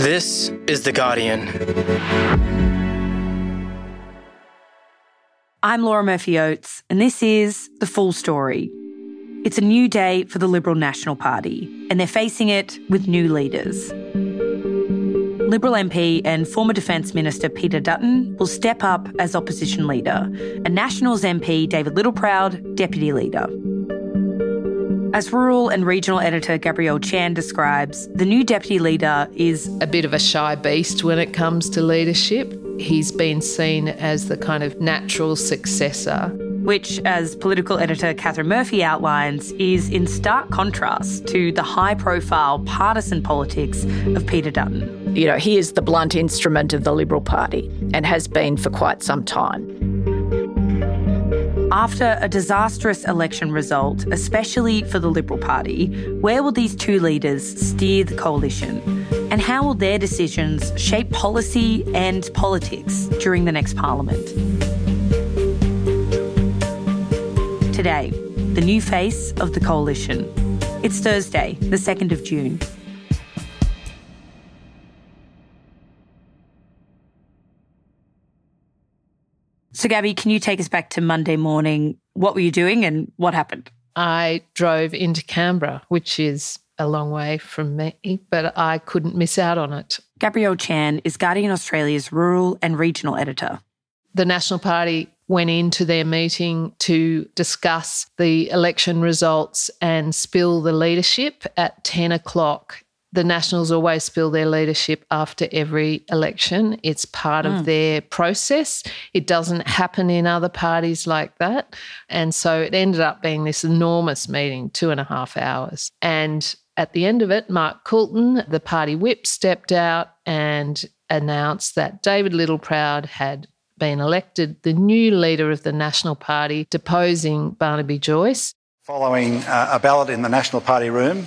This is The Guardian. I'm Laura Murphy Oates, and this is The Full Story. It's a new day for the Liberal National Party, and they're facing it with new leaders. Liberal MP and former Defence Minister Peter Dutton will step up as opposition leader, and Nationals MP David Littleproud, deputy leader. As rural and regional editor Gabrielle Chan describes, the new deputy leader is a bit of a shy beast when it comes to leadership. He's been seen as the kind of natural successor. Which, as political editor Catherine Murphy outlines, is in stark contrast to the high profile partisan politics of Peter Dutton. You know, he is the blunt instrument of the Liberal Party and has been for quite some time. After a disastrous election result, especially for the Liberal Party, where will these two leaders steer the coalition? And how will their decisions shape policy and politics during the next parliament? Today, the new face of the coalition. It's Thursday, the 2nd of June. So, Gabby, can you take us back to Monday morning? What were you doing and what happened? I drove into Canberra, which is a long way from me, but I couldn't miss out on it. Gabrielle Chan is Guardian Australia's rural and regional editor. The National Party went into their meeting to discuss the election results and spill the leadership at 10 o'clock the Nationals always spill their leadership after every election. It's part mm. of their process. It doesn't happen in other parties like that. And so it ended up being this enormous meeting, two and a half hours. And at the end of it, Mark Coulton, the party whip, stepped out and announced that David Littleproud had been elected the new leader of the National Party, deposing Barnaby Joyce. Following uh, a ballot in the National Party room,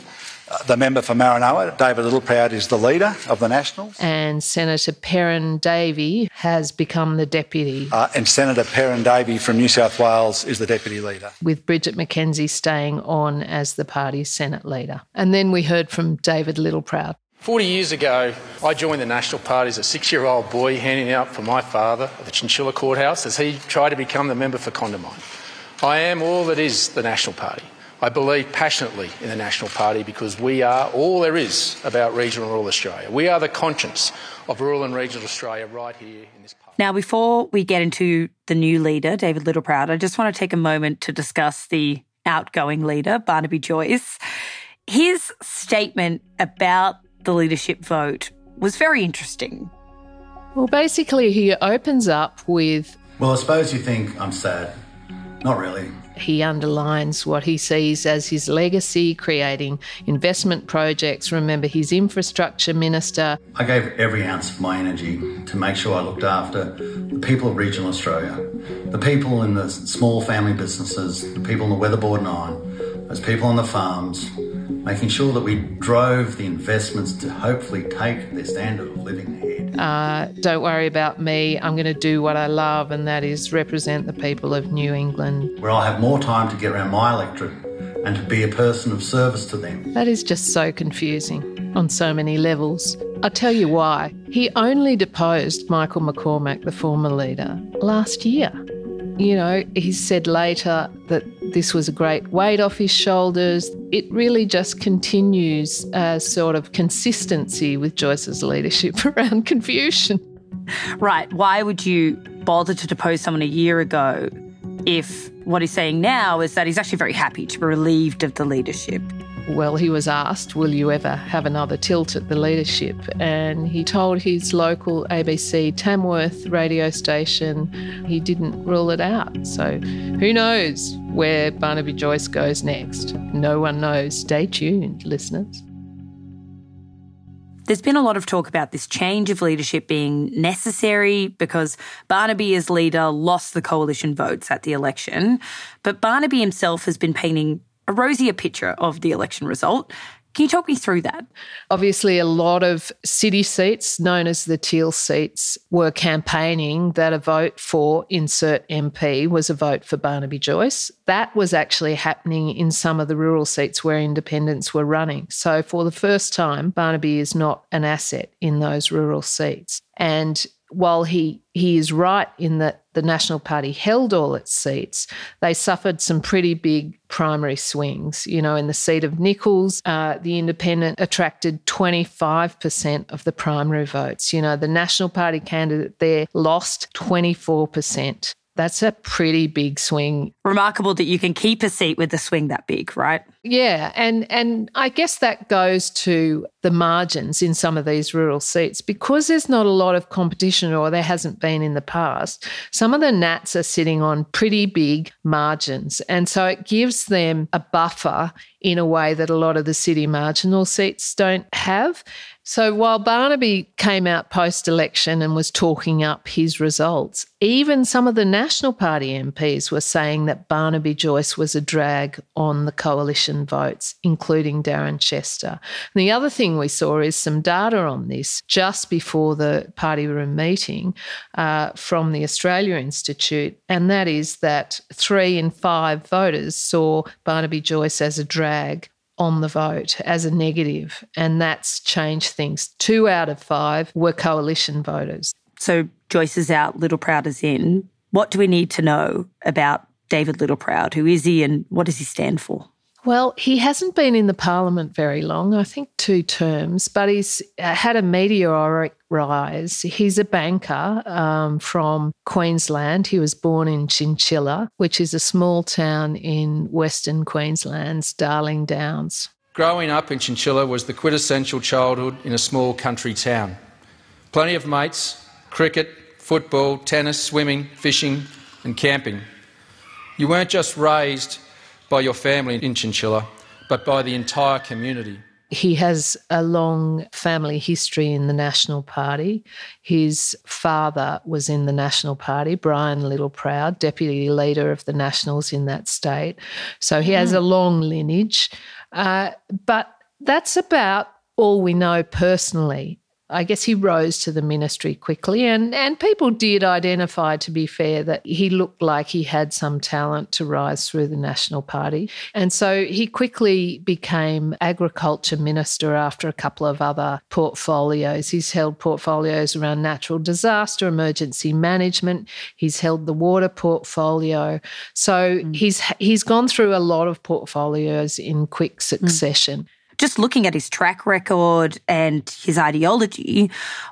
the member for Maranoa, David Littleproud, is the leader of the Nationals. And Senator Perrin Davey has become the deputy. Uh, and Senator Perrin Davey from New South Wales is the deputy leader. With Bridget McKenzie staying on as the party's Senate leader. And then we heard from David Littleproud. 40 years ago, I joined the National Party as a six year old boy handing out for my father at the Chinchilla Courthouse as he tried to become the member for Condamine. I am all that is the National Party. I believe passionately in the National Party because we are all there is about regional and rural Australia. We are the conscience of rural and regional Australia right here in this party. Now, before we get into the new leader, David Littleproud, I just want to take a moment to discuss the outgoing leader, Barnaby Joyce. His statement about the leadership vote was very interesting. Well, basically, he opens up with Well, I suppose you think I'm sad. Not really. He underlines what he sees as his legacy, creating investment projects. Remember, he's infrastructure minister. I gave every ounce of my energy to make sure I looked after the people of regional Australia, the people in the small family businesses, the people in the weatherboard nine, those people on the farms, making sure that we drove the investments to hopefully take their standard of living. Uh, don't worry about me. I'm going to do what I love, and that is represent the people of New England. Where I'll have more time to get around my electorate and to be a person of service to them. That is just so confusing on so many levels. I'll tell you why. He only deposed Michael McCormack, the former leader, last year. You know, he said later that this was a great weight off his shoulders. It really just continues a sort of consistency with Joyce's leadership around confusion. Right. Why would you bother to depose someone a year ago if what he's saying now is that he's actually very happy to be relieved of the leadership? Well, he was asked, Will you ever have another tilt at the leadership? And he told his local ABC Tamworth radio station he didn't rule it out. So who knows where Barnaby Joyce goes next? No one knows. Stay tuned, listeners. There's been a lot of talk about this change of leadership being necessary because Barnaby, as leader, lost the coalition votes at the election. But Barnaby himself has been painting a rosier picture of the election result. Can you talk me through that? Obviously, a lot of city seats, known as the teal seats, were campaigning that a vote for insert MP was a vote for Barnaby Joyce. That was actually happening in some of the rural seats where independents were running. So, for the first time, Barnaby is not an asset in those rural seats. And while he he is right in that the National Party held all its seats, they suffered some pretty big primary swings. You know, in the seat of Nicholls, uh, the Independent attracted 25% of the primary votes. You know, the National Party candidate there lost 24%. That's a pretty big swing. Remarkable that you can keep a seat with a swing that big, right? Yeah, and and I guess that goes to the margins in some of these rural seats because there's not a lot of competition or there hasn't been in the past. Some of the Nats are sitting on pretty big margins, and so it gives them a buffer in a way that a lot of the city marginal seats don't have. So while Barnaby came out post election and was talking up his results, even some of the National Party MPs were saying that Barnaby Joyce was a drag on the coalition votes, including Darren Chester. And the other thing we saw is some data on this just before the party room meeting uh, from the Australia Institute, and that is that three in five voters saw Barnaby Joyce as a drag on the vote as a negative, and that's changed things. Two out of five were coalition voters. So Joyce is out, Littleproud is in. What do we need to know about David Littleproud? Who is he and what does he stand for? Well, he hasn't been in the parliament very long, I think two terms, but he's uh, had a meteoric rise. He's a banker um, from Queensland. He was born in Chinchilla, which is a small town in Western Queensland's Darling Downs. Growing up in Chinchilla was the quintessential childhood in a small country town. Plenty of mates, cricket, football, tennis, swimming, fishing, and camping. You weren't just raised by your family in Chinchilla, but by the entire community. He has a long family history in the National Party. His father was in the National Party, Brian Littleproud, deputy leader of the Nationals in that state. So he has a long lineage. Uh, but that's about all we know personally I guess he rose to the ministry quickly, and, and people did identify, to be fair, that he looked like he had some talent to rise through the National Party. And so he quickly became agriculture minister after a couple of other portfolios. He's held portfolios around natural disaster, emergency management, he's held the water portfolio. So mm. he's he's gone through a lot of portfolios in quick succession. Mm just looking at his track record and his ideology,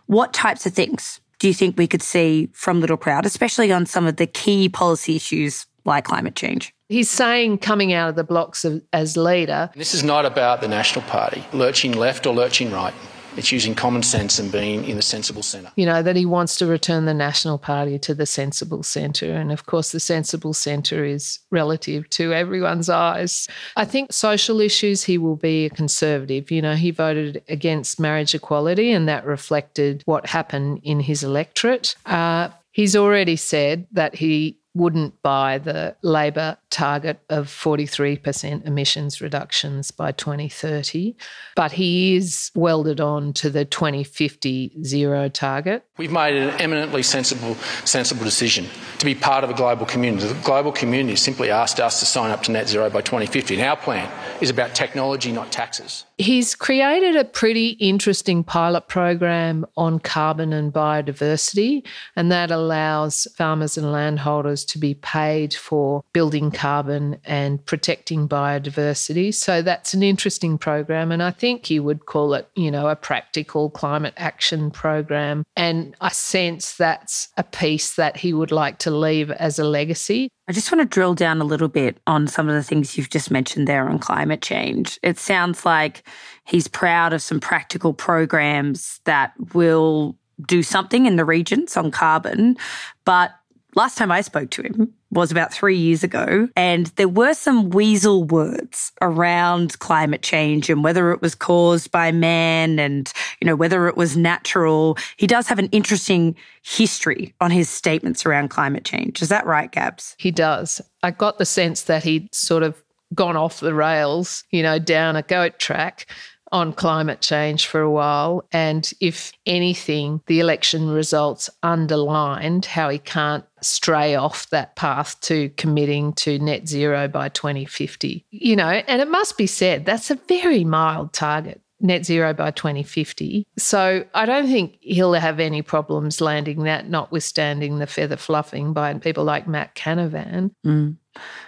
what types of things do you think we could see from Littleproud, especially on some of the key policy issues like climate change? He's saying coming out of the blocks of, as leader. This is not about the National Party lurching left or lurching right. It's using common sense and being in the sensible centre. You know, that he wants to return the National Party to the sensible centre. And of course, the sensible centre is relative to everyone's eyes. I think social issues, he will be a conservative. You know, he voted against marriage equality, and that reflected what happened in his electorate. Uh, he's already said that he wouldn't buy the Labor target of 43% emissions reductions by 2030, but he is welded on to the 2050 zero target. We've made an eminently sensible, sensible decision to be part of a global community. The global community simply asked us to sign up to net zero by 2050, and our plan is about technology, not taxes. He's created a pretty interesting pilot program on carbon and biodiversity, and that allows farmers and landholders to be paid for building carbon and protecting biodiversity. So that's an interesting program, and I think you would call it, you know, a practical climate action program. And I sense that's a piece that he would like to leave as a legacy. I just want to drill down a little bit on some of the things you've just mentioned there on climate change. It sounds like he's proud of some practical programs that will do something in the regions on carbon, but last time I spoke to him was about three years ago, and there were some weasel words around climate change and whether it was caused by man and, you know, whether it was natural. He does have an interesting history on his statements around climate change. Is that right, Gabs? He does. I got the sense that he'd sort of gone off the rails, you know, down a goat track on climate change for a while. And if anything, the election results underlined how he can't stray off that path to committing to net zero by 2050. You know, and it must be said, that's a very mild target net zero by 2050. So I don't think he'll have any problems landing that, notwithstanding the feather fluffing by people like Matt Canavan. Mm.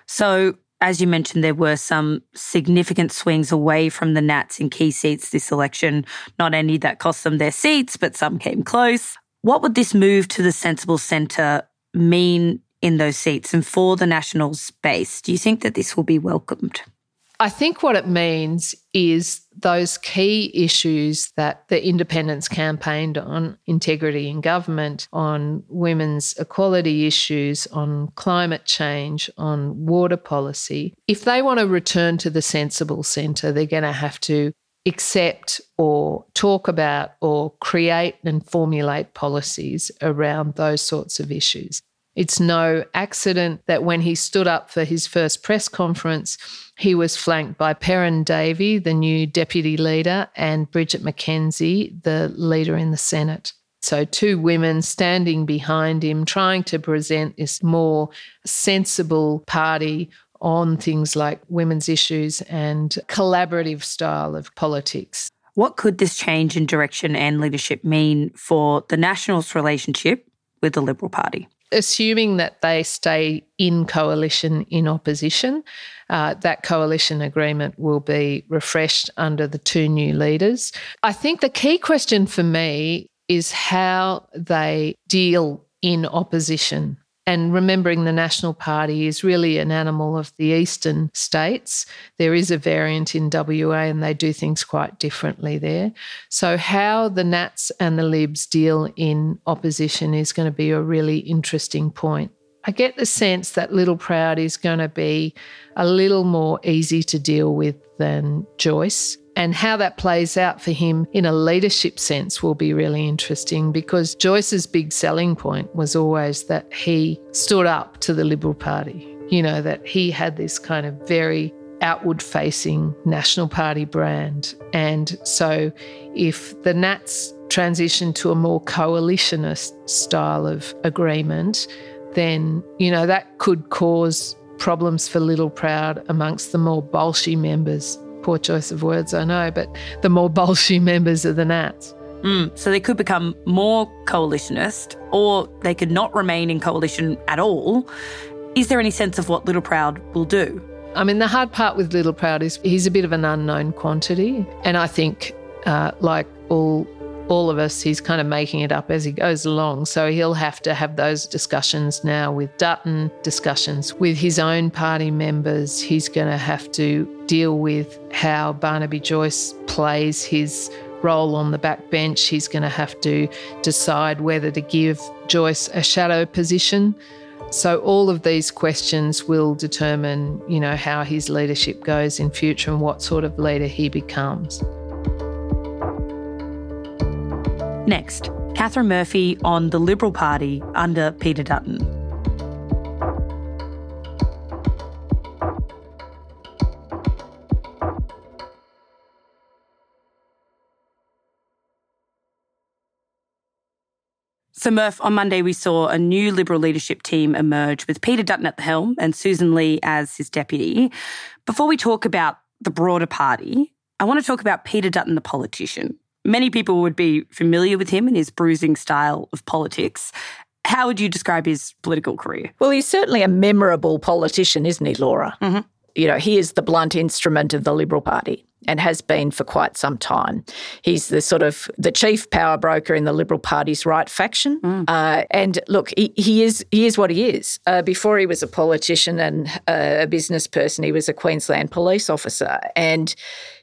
So as you mentioned, there were some significant swings away from the Nats in key seats this election. Not only that cost them their seats, but some came close. What would this move to the sensible centre mean in those seats and for the national space? Do you think that this will be welcomed? I think what it means is those key issues that the independents campaigned on integrity in government, on women's equality issues, on climate change, on water policy. If they want to return to the sensible centre, they're going to have to accept or talk about or create and formulate policies around those sorts of issues. It's no accident that when he stood up for his first press conference, he was flanked by Perrin Davey, the new deputy leader, and Bridget McKenzie, the leader in the Senate. So, two women standing behind him, trying to present this more sensible party on things like women's issues and collaborative style of politics. What could this change in direction and leadership mean for the Nationals' relationship with the Liberal Party? assuming that they stay in coalition in opposition, uh, that coalition agreement will be refreshed under the two new leaders. I think the key question for me is how they deal in opposition and remembering the National Party is really an animal of the eastern states. There is a variant in WA and they do things quite differently there. So, how the Nats and the Libs deal in opposition is going to be a really interesting point. I get the sense that Littleproud is going to be a little more easy to deal with than Joyce. And how that plays out for him in a leadership sense will be really interesting because Joyce's big selling point was always that he stood up to the Liberal Party. You know, that he had this kind of very outward facing National Party brand. And so if the Nats transition to a more coalitionist style of agreement, then, you know, that could cause problems for Littleproud amongst the more Bolshy members Poor choice of words, I know, but the more Bolshy members of the Nats. Mm, so they could become more coalitionist, or they could not remain in coalition at all. Is there any sense of what Littleproud will do? I mean, the hard part with Littleproud is he's a bit of an unknown quantity. And I think, uh, like all all of us, he's kind of making it up as he goes along. So he'll have to have those discussions now with Dutton, discussions with his own party members. He's going to have to deal with how Barnaby Joyce plays his role on the backbench. He's going to have to decide whether to give Joyce a shadow position. So all of these questions will determine, you know, how his leadership goes in future and what sort of leader he becomes. Next, Catherine Murphy on the Liberal Party under Peter Dutton. So, Murph, on Monday we saw a new Liberal leadership team emerge with Peter Dutton at the helm and Susan Lee as his deputy. Before we talk about the broader party, I want to talk about Peter Dutton, the politician. Many people would be familiar with him and his bruising style of politics. How would you describe his political career? Well, he's certainly a memorable politician, isn't he, Laura? Mm-hmm. You know, he is the blunt instrument of the Liberal Party and has been for quite some time. He's the sort of the chief power broker in the Liberal Party's right faction. Mm. Uh, and look, he, he, is he is what he is. Uh, before he was a politician and uh, a business person, he was a Queensland police officer, and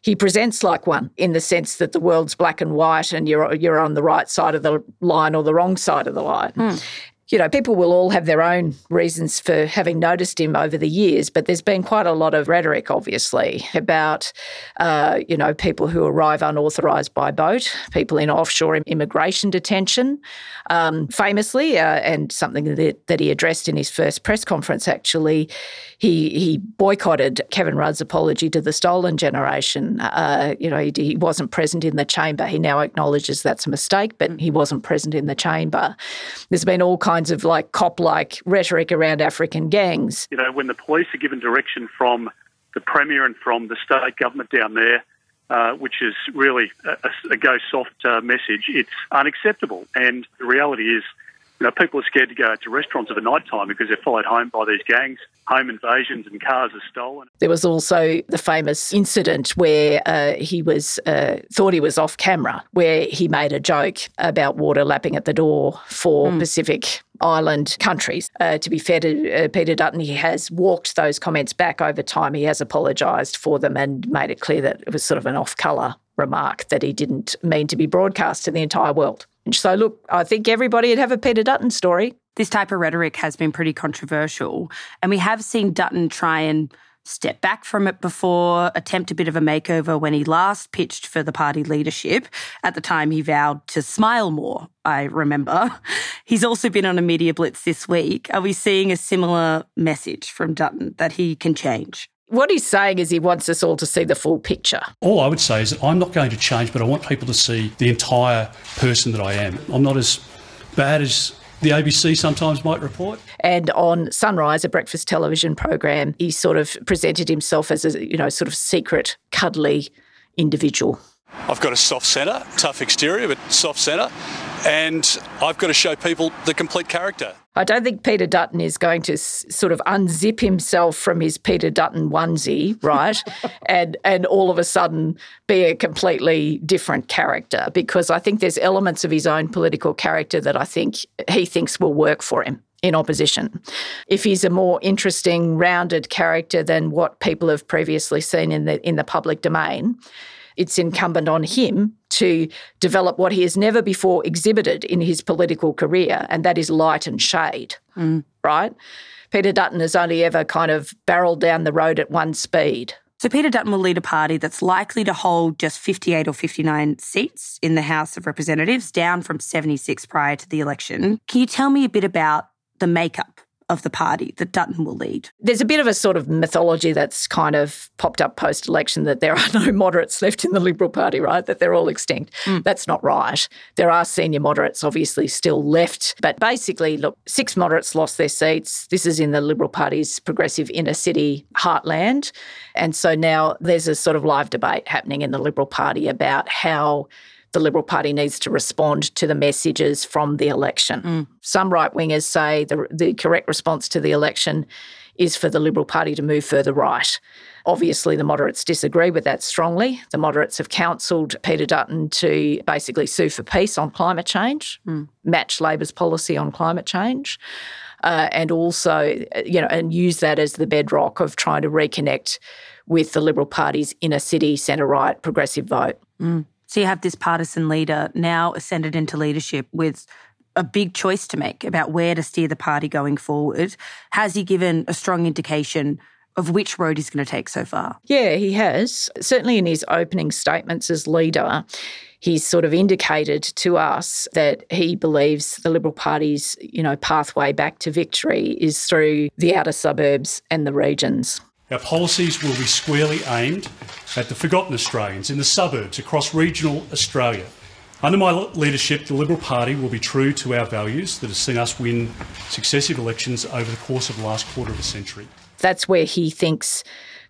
he presents like one in the sense that the world's black and white, and you're you're on the right side of the line or the wrong side of the line. Mm you know, people will all have their own reasons for having noticed him over the years, but there's been quite a lot of rhetoric, obviously, about, uh, you know, people who arrive unauthorised by boat, people in offshore immigration detention. Um, famously, uh, and something that, that he addressed in his first press conference, actually, he, he boycotted Kevin Rudd's apology to the stolen generation. Uh, you know, he, he wasn't present in the chamber. He now acknowledges that's a mistake, but he wasn't present in the chamber. There's been all kinds kinds of like cop like rhetoric around African gangs. You know, when the police are given direction from the Premier and from the state government down there, uh, which is really a, a go soft uh, message, it's unacceptable. And the reality is, you know, people are scared to go out to restaurants at the night time because they're followed home by these gangs. Home invasions and cars are stolen. There was also the famous incident where uh, he was uh, thought he was off camera, where he made a joke about water lapping at the door for mm. Pacific island countries. Uh, to be fair to uh, Peter Dutton, he has walked those comments back over time. He has apologised for them and made it clear that it was sort of an off colour remark that he didn't mean to be broadcast to the entire world. So, look, I think everybody would have a Peter Dutton story. This type of rhetoric has been pretty controversial. And we have seen Dutton try and step back from it before, attempt a bit of a makeover when he last pitched for the party leadership. At the time, he vowed to smile more, I remember. He's also been on a media blitz this week. Are we seeing a similar message from Dutton that he can change? What he's saying is he wants us all to see the full picture. All I would say is that I'm not going to change, but I want people to see the entire person that I am. I'm not as bad as the ABC sometimes might report. And on Sunrise, a breakfast television program, he sort of presented himself as a, you know, sort of secret, cuddly individual. I've got a soft centre, tough exterior, but soft centre and I've got to show people the complete character. I don't think Peter Dutton is going to s- sort of unzip himself from his Peter Dutton onesie, right? and and all of a sudden be a completely different character because I think there's elements of his own political character that I think he thinks will work for him in opposition. If he's a more interesting, rounded character than what people have previously seen in the in the public domain, it's incumbent on him to develop what he has never before exhibited in his political career, and that is light and shade, mm. right? Peter Dutton has only ever kind of barreled down the road at one speed. So Peter Dutton will lead a party that's likely to hold just 58 or 59 seats in the House of Representatives, down from 76 prior to the election. Can you tell me a bit about the makeup of the party that Dutton will lead. There's a bit of a sort of mythology that's kind of popped up post election that there are no moderates left in the Liberal Party, right? That they're all extinct. Mm. That's not right. There are senior moderates obviously still left. But basically, look, six moderates lost their seats. This is in the Liberal Party's progressive inner city heartland. And so now there's a sort of live debate happening in the Liberal Party about how the Liberal Party needs to respond to the messages from the election. Mm. Some right wingers say the, the correct response to the election is for the Liberal Party to move further right. Obviously, the moderates disagree with that strongly. The moderates have counselled Peter Dutton to basically sue for peace on climate change, mm. match Labor's policy on climate change. Uh, and also, you know, and use that as the bedrock of trying to reconnect with the Liberal Party's inner city, centre right progressive vote. Mm. So you have this partisan leader now ascended into leadership with a big choice to make about where to steer the party going forward. Has he given a strong indication of which road he's going to take so far? Yeah, he has. Certainly in his opening statements as leader, he's sort of indicated to us that he believes the Liberal Party's, you know, pathway back to victory is through the outer suburbs and the regions. Our policies will be squarely aimed at the forgotten Australians in the suburbs across regional Australia. Under my leadership, the Liberal Party will be true to our values that have seen us win successive elections over the course of the last quarter of a century. That's where he thinks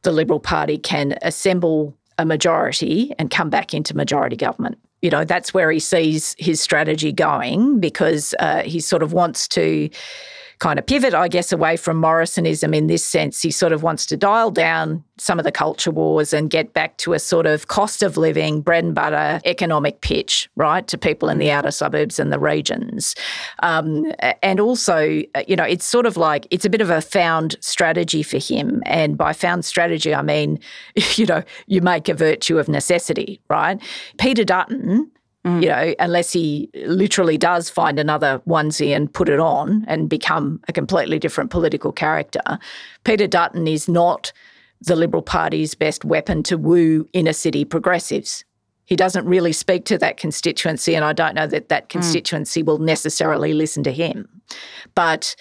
the Liberal Party can assemble a majority and come back into majority government. You know, that's where he sees his strategy going because uh, he sort of wants to kind of pivot, I guess, away from Morrisonism in this sense. He sort of wants to dial down some of the culture wars and get back to a sort of cost of living, bread and butter economic pitch, right, to people in the outer suburbs and the regions. Um, and also, you know, it's sort of like it's a bit of a found strategy for him. And by found strategy, I mean, you know, you make a virtue of necessity, right? Peter Dutton Mm. You know, unless he literally does find another onesie and put it on and become a completely different political character, Peter Dutton is not the Liberal Party's best weapon to woo inner city progressives. He doesn't really speak to that constituency, and I don't know that that mm. constituency will necessarily listen to him. But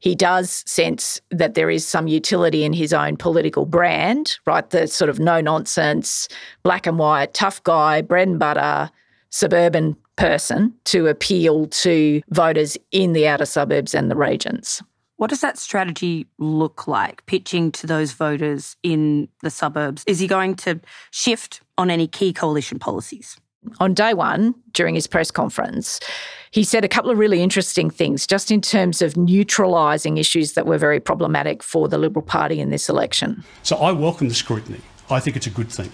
he does sense that there is some utility in his own political brand, right? The sort of no nonsense, black and white, tough guy, bread and butter, suburban person to appeal to voters in the outer suburbs and the regions. What does that strategy look like, pitching to those voters in the suburbs? Is he going to shift on any key coalition policies? On day one, during his press conference, he said a couple of really interesting things just in terms of neutralising issues that were very problematic for the Liberal Party in this election. So I welcome the scrutiny. I think it's a good thing.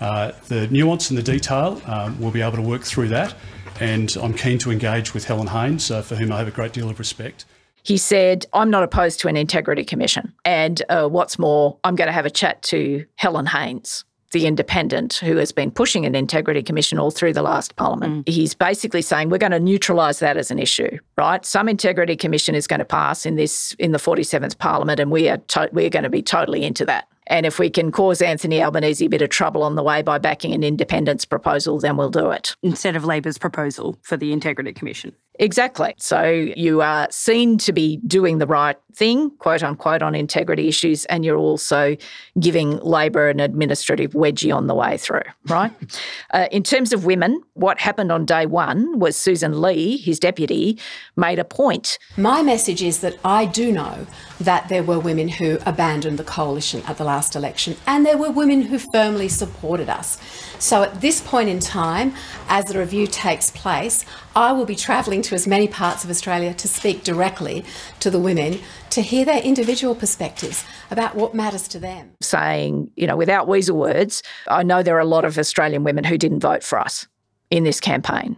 Uh, the nuance and the detail, um, we'll be able to work through that. And I'm keen to engage with Helen Haines, uh, for whom I have a great deal of respect. He said, I'm not opposed to an integrity commission. And uh, what's more, I'm going to have a chat to Helen Haines the independent who has been pushing an integrity commission all through the last parliament. He's basically saying we're going to neutralise that as an issue, right? Some integrity commission is going to pass in this in the 47th parliament, and we are to- we're going to be totally into that. And if we can cause Anthony Albanese a bit of trouble on the way by backing an independence proposal, then we'll do it. Instead of Labor's proposal for the Integrity Commission. Exactly. So you are seen to be doing the right thing, quote unquote, on integrity issues, and you're also giving Labor an administrative wedgie on the way through, right? uh, in terms of women, what happened on day one was Susan Lee, his deputy, made a point. My message is that I do know that there were women who abandoned the coalition at the last election, and there were women who firmly supported us. So at this point in time, as the review takes place, I will be travelling to as many parts of Australia to speak directly to the women to hear their individual perspectives about what matters to them. Saying, you know, without weasel words, I know there are a lot of Australian women who didn't vote for us in this campaign.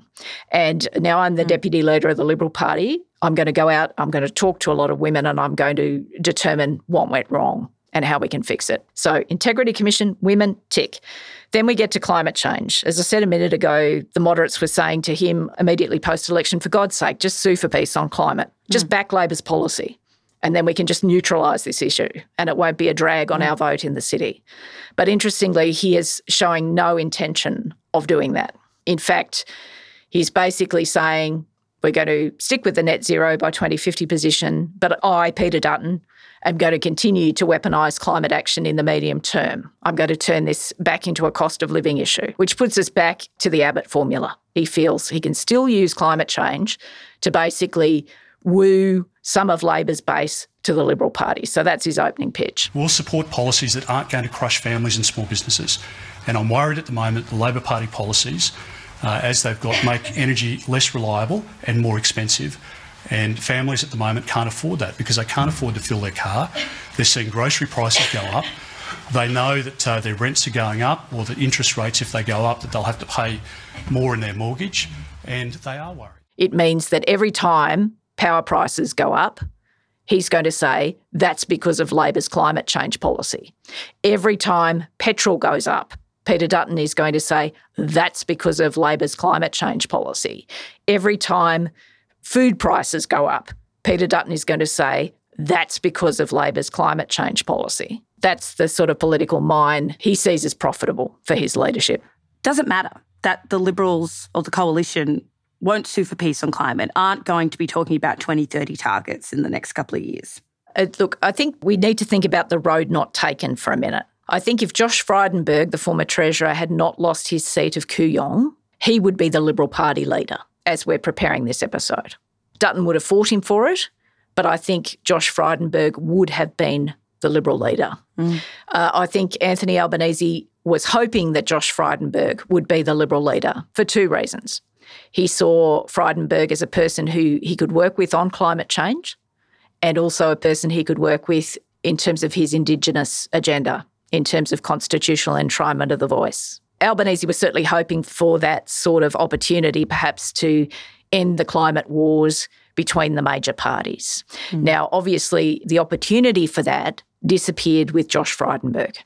And now I'm the mm. deputy leader of the Liberal Party. I'm going to go out, I'm going to talk to a lot of women, and I'm going to determine what went wrong and how we can fix it. So, Integrity Commission, women, tick. Then we get to climate change. As I said a minute ago, the moderates were saying to him immediately post election, for God's sake, just sue for peace on climate, just hmm. back Labor's policy. And then we can just neutralise this issue and it won't be a drag on hmm. our vote in the city. But interestingly, he is showing no intention of doing that. In fact, he's basically saying we're going to stick with the net zero by 2050 position, but I, Peter Dutton, am going to continue to weaponise climate action in the medium term. I'm going to turn this back into a cost of living issue, which puts us back to the Abbott formula. He feels he can still use climate change to basically woo some of Labor's base to the Liberal Party. So that's his opening pitch. We'll support policies that aren't going to crush families and small businesses. And I'm worried at the moment the Labor Party policies, uh, as they've got, make energy less reliable and more expensive. And families at the moment can't afford that because they can't afford to fill their car. They're seeing grocery prices go up. They know that uh, their rents are going up or that interest rates, if they go up, that they'll have to pay more in their mortgage. And they are worried. It means that every time power prices go up, he's going to say that's because of Labor's climate change policy. Every time petrol goes up, Peter Dutton is going to say that's because of Labor's climate change policy. Every time food prices go up, Peter Dutton is going to say that's because of Labor's climate change policy. That's the sort of political mine he sees as profitable for his leadership. Doesn't matter that the Liberals or the coalition won't sue for peace on climate, aren't going to be talking about 2030 targets in the next couple of years? Uh, look, I think we need to think about the road not taken for a minute. I think if Josh Frydenberg, the former Treasurer, had not lost his seat of Kooyong, he would be the Liberal Party leader as we're preparing this episode. Dutton would have fought him for it, but I think Josh Frydenberg would have been the Liberal leader. Uh, I think Anthony Albanese was hoping that Josh Frydenberg would be the Liberal leader for two reasons. He saw Frydenberg as a person who he could work with on climate change and also a person he could work with in terms of his Indigenous agenda, in terms of constitutional enshrinement of the voice. Albanese was certainly hoping for that sort of opportunity, perhaps to end the climate wars between the major parties. Hmm. Now, obviously, the opportunity for that disappeared with Josh Frydenberg.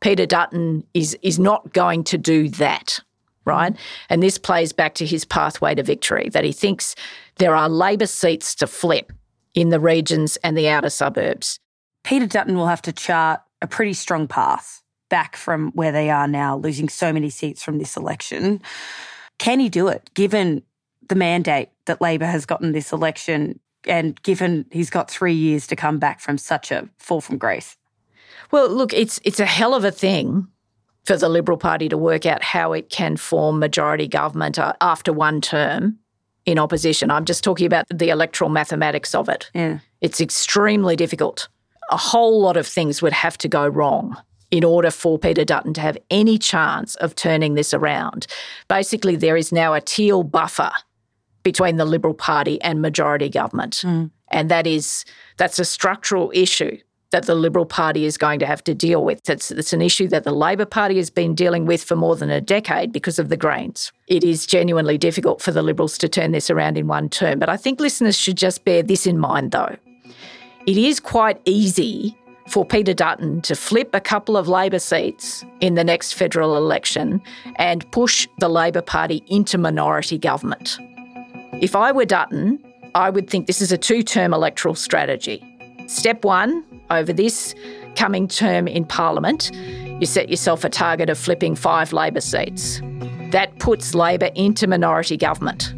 Peter Dutton is, is not going to do that. right? Hmm. And this plays back to his pathway to victory that he thinks there are Labor seats to flip in the regions and the outer suburbs. Peter Dutton will have to chart a pretty strong path back from where they are now, losing so many seats from this election. Can he do it, given the mandate that Labor has gotten this election and given he's got three years to come back from such a fall from grace? Well, look, it's it's a hell of a thing for the Liberal Party to work out how it can form majority government uh, after one term in opposition. I'm just talking about the electoral mathematics of it. Yeah. It's extremely difficult. A whole lot of things would have to go wrong in order for Peter Dutton to have any chance of turning this around. Basically, there is now a teal buffer between the Liberal Party and majority government. Mm. And that is that's a structural issue that the Liberal Party is going to have to deal with. It's, it's an issue that the Labor Party has been dealing with for more than a decade because of the Greens. It is genuinely difficult for the Liberals to turn this around in one term. But I think listeners should just bear this in mind, though. It is quite easy for Peter Dutton to flip a couple of Labor seats in the next federal election and push the Labor Party into minority government. If I were Dutton, I would think this is a two term electoral strategy. Step one, over this coming term in Parliament, you set yourself a target of flipping five Labor seats. That puts Labor into minority government.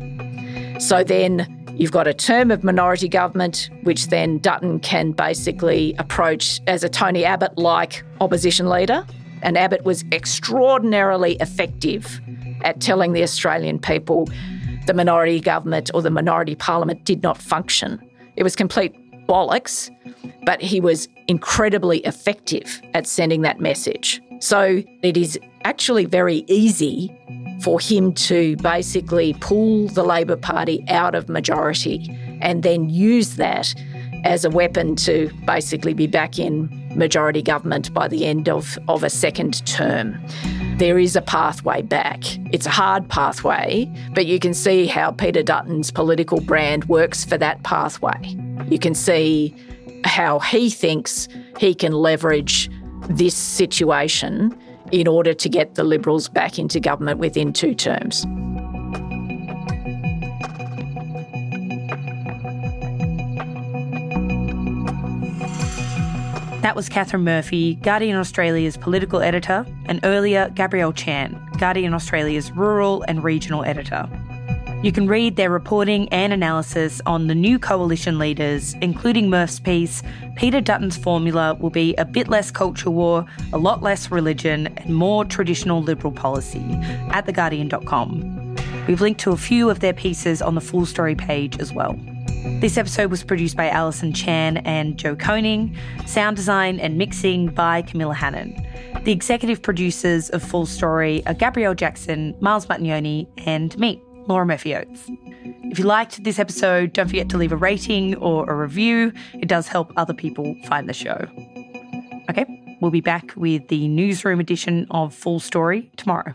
So then You've got a term of minority government, which then Dutton can basically approach as a Tony Abbott like opposition leader. And Abbott was extraordinarily effective at telling the Australian people the minority government or the minority parliament did not function. It was complete bollocks, but he was incredibly effective at sending that message. So it is actually very easy for him to basically pull the Labor Party out of majority and then use that as a weapon to basically be back in majority government by the end of, of a second term. There is a pathway back. It's a hard pathway, but you can see how Peter Dutton's political brand works for that pathway. You can see how he thinks he can leverage this situation in order to get the Liberals back into government within two terms. That was Catherine Murphy, Guardian Australia's political editor, and earlier Gabrielle Chan, Guardian Australia's rural and regional editor. You can read their reporting and analysis on the new coalition leaders, including Murph's piece. Peter Dutton's formula will be a bit less culture war, a lot less religion, and more traditional Liberal policy at theguardian.com. We've linked to a few of their pieces on the full story page as well. This episode was produced by Alison Chan and Joe Koning, sound design and mixing by Camilla Hannan. The executive producers of Full Story are Gabrielle Jackson, Miles Martignoni, and me, Laura Murphy Oates. If you liked this episode, don't forget to leave a rating or a review. It does help other people find the show. Okay, we'll be back with the newsroom edition of Full Story tomorrow.